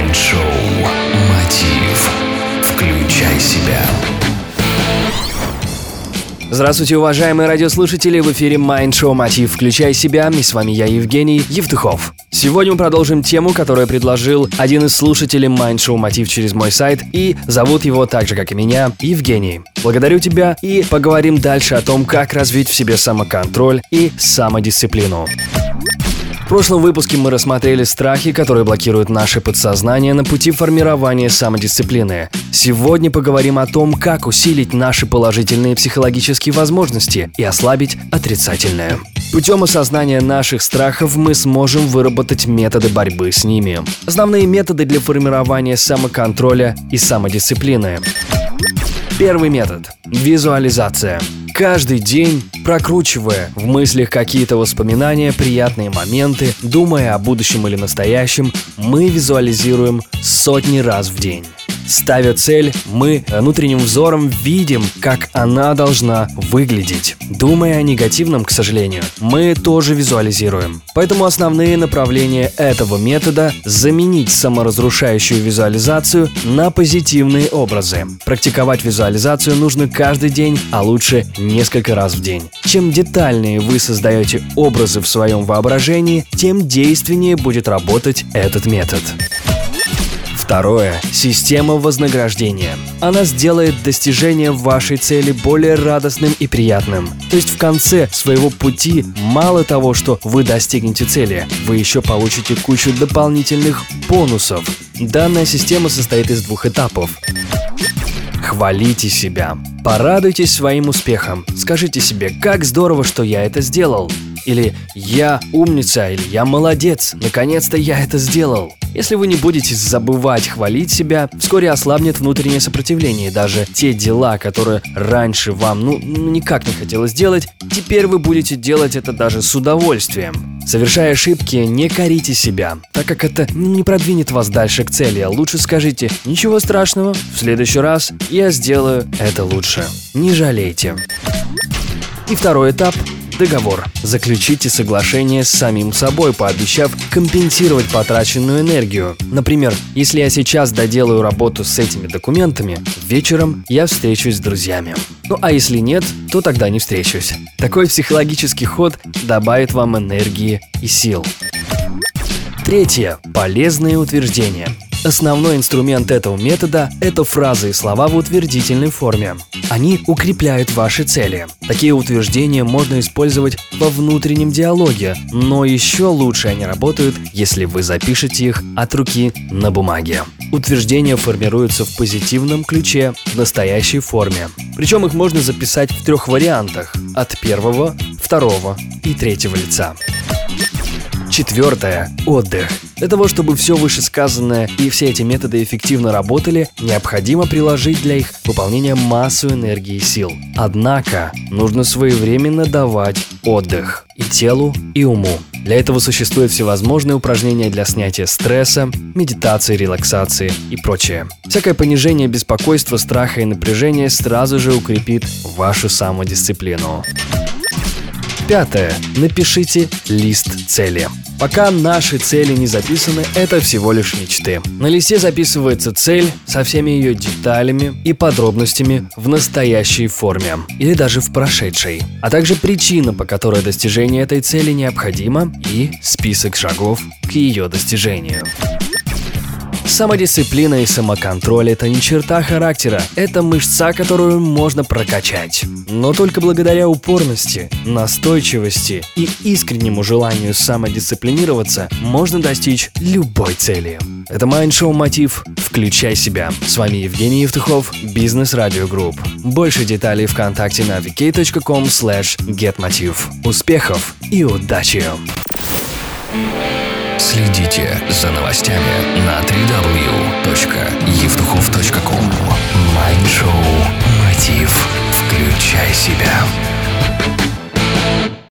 Майнд-шоу «Мотив». Включай себя. Здравствуйте, уважаемые радиослушатели! В эфире Mind Show Мотив «Включай себя» и с вами я, Евгений Евтухов. Сегодня мы продолжим тему, которую предложил один из слушателей Mind Show Мотив через мой сайт, и зовут его так же, как и меня, Евгений. Благодарю тебя и поговорим дальше о том, как развить в себе самоконтроль и самодисциплину. В прошлом выпуске мы рассмотрели страхи, которые блокируют наше подсознание на пути формирования самодисциплины. Сегодня поговорим о том, как усилить наши положительные психологические возможности и ослабить отрицательные. Путем осознания наших страхов мы сможем выработать методы борьбы с ними. Основные методы для формирования самоконтроля и самодисциплины. Первый метод – визуализация. Каждый день, прокручивая в мыслях какие-то воспоминания, приятные моменты, думая о будущем или настоящем, мы визуализируем сотни раз в день. Ставя цель, мы внутренним взором видим, как она должна выглядеть. Думая о негативном, к сожалению, мы тоже визуализируем. Поэтому основные направления этого метода – заменить саморазрушающую визуализацию на позитивные образы. Практиковать визуализацию нужно каждый день, а лучше несколько раз в день. Чем детальнее вы создаете образы в своем воображении, тем действеннее будет работать этот метод. Второе. Система вознаграждения. Она сделает достижение вашей цели более радостным и приятным. То есть в конце своего пути мало того, что вы достигнете цели, вы еще получите кучу дополнительных бонусов. Данная система состоит из двух этапов. Хвалите себя. Порадуйтесь своим успехом. Скажите себе, как здорово, что я это сделал. Или «Я умница» или «Я молодец, наконец-то я это сделал». Если вы не будете забывать хвалить себя, вскоре ослабнет внутреннее сопротивление. Даже те дела, которые раньше вам ну никак не хотелось делать, теперь вы будете делать это даже с удовольствием. Совершая ошибки, не корите себя, так как это не продвинет вас дальше к цели. Лучше скажите «Ничего страшного, в следующий раз я сделаю это лучше». Не жалейте. И второй этап договор. Заключите соглашение с самим собой, пообещав компенсировать потраченную энергию. Например, если я сейчас доделаю работу с этими документами, вечером я встречусь с друзьями. Ну а если нет, то тогда не встречусь. Такой психологический ход добавит вам энергии и сил. Третье. Полезные утверждения. Основной инструмент этого метода – это фразы и слова в утвердительной форме. Они укрепляют ваши цели. Такие утверждения можно использовать во внутреннем диалоге, но еще лучше они работают, если вы запишете их от руки на бумаге. Утверждения формируются в позитивном ключе, в настоящей форме. Причем их можно записать в трех вариантах – от первого, второго и третьего лица. Четвертое – отдых. Для того, чтобы все вышесказанное и все эти методы эффективно работали, необходимо приложить для их выполнения массу энергии и сил. Однако, нужно своевременно давать отдых и телу, и уму. Для этого существуют всевозможные упражнения для снятия стресса, медитации, релаксации и прочее. Всякое понижение беспокойства, страха и напряжения сразу же укрепит вашу самодисциплину. Пятое. Напишите лист цели. Пока наши цели не записаны, это всего лишь мечты. На листе записывается цель со всеми ее деталями и подробностями в настоящей форме или даже в прошедшей, а также причина, по которой достижение этой цели необходимо и список шагов к ее достижению. Самодисциплина и самоконтроль – это не черта характера, это мышца, которую можно прокачать. Но только благодаря упорности, настойчивости и искреннему желанию самодисциплинироваться можно достичь любой цели. Это Майндшоу Мотив «Включай себя». С вами Евгений Евтухов, Бизнес Радио Групп. Больше деталей ВКонтакте на vk.com slash getmotiv. Успехов и удачи! Следите за новостями на www.евтухов.com Майндшоу «Мотив». Включай себя.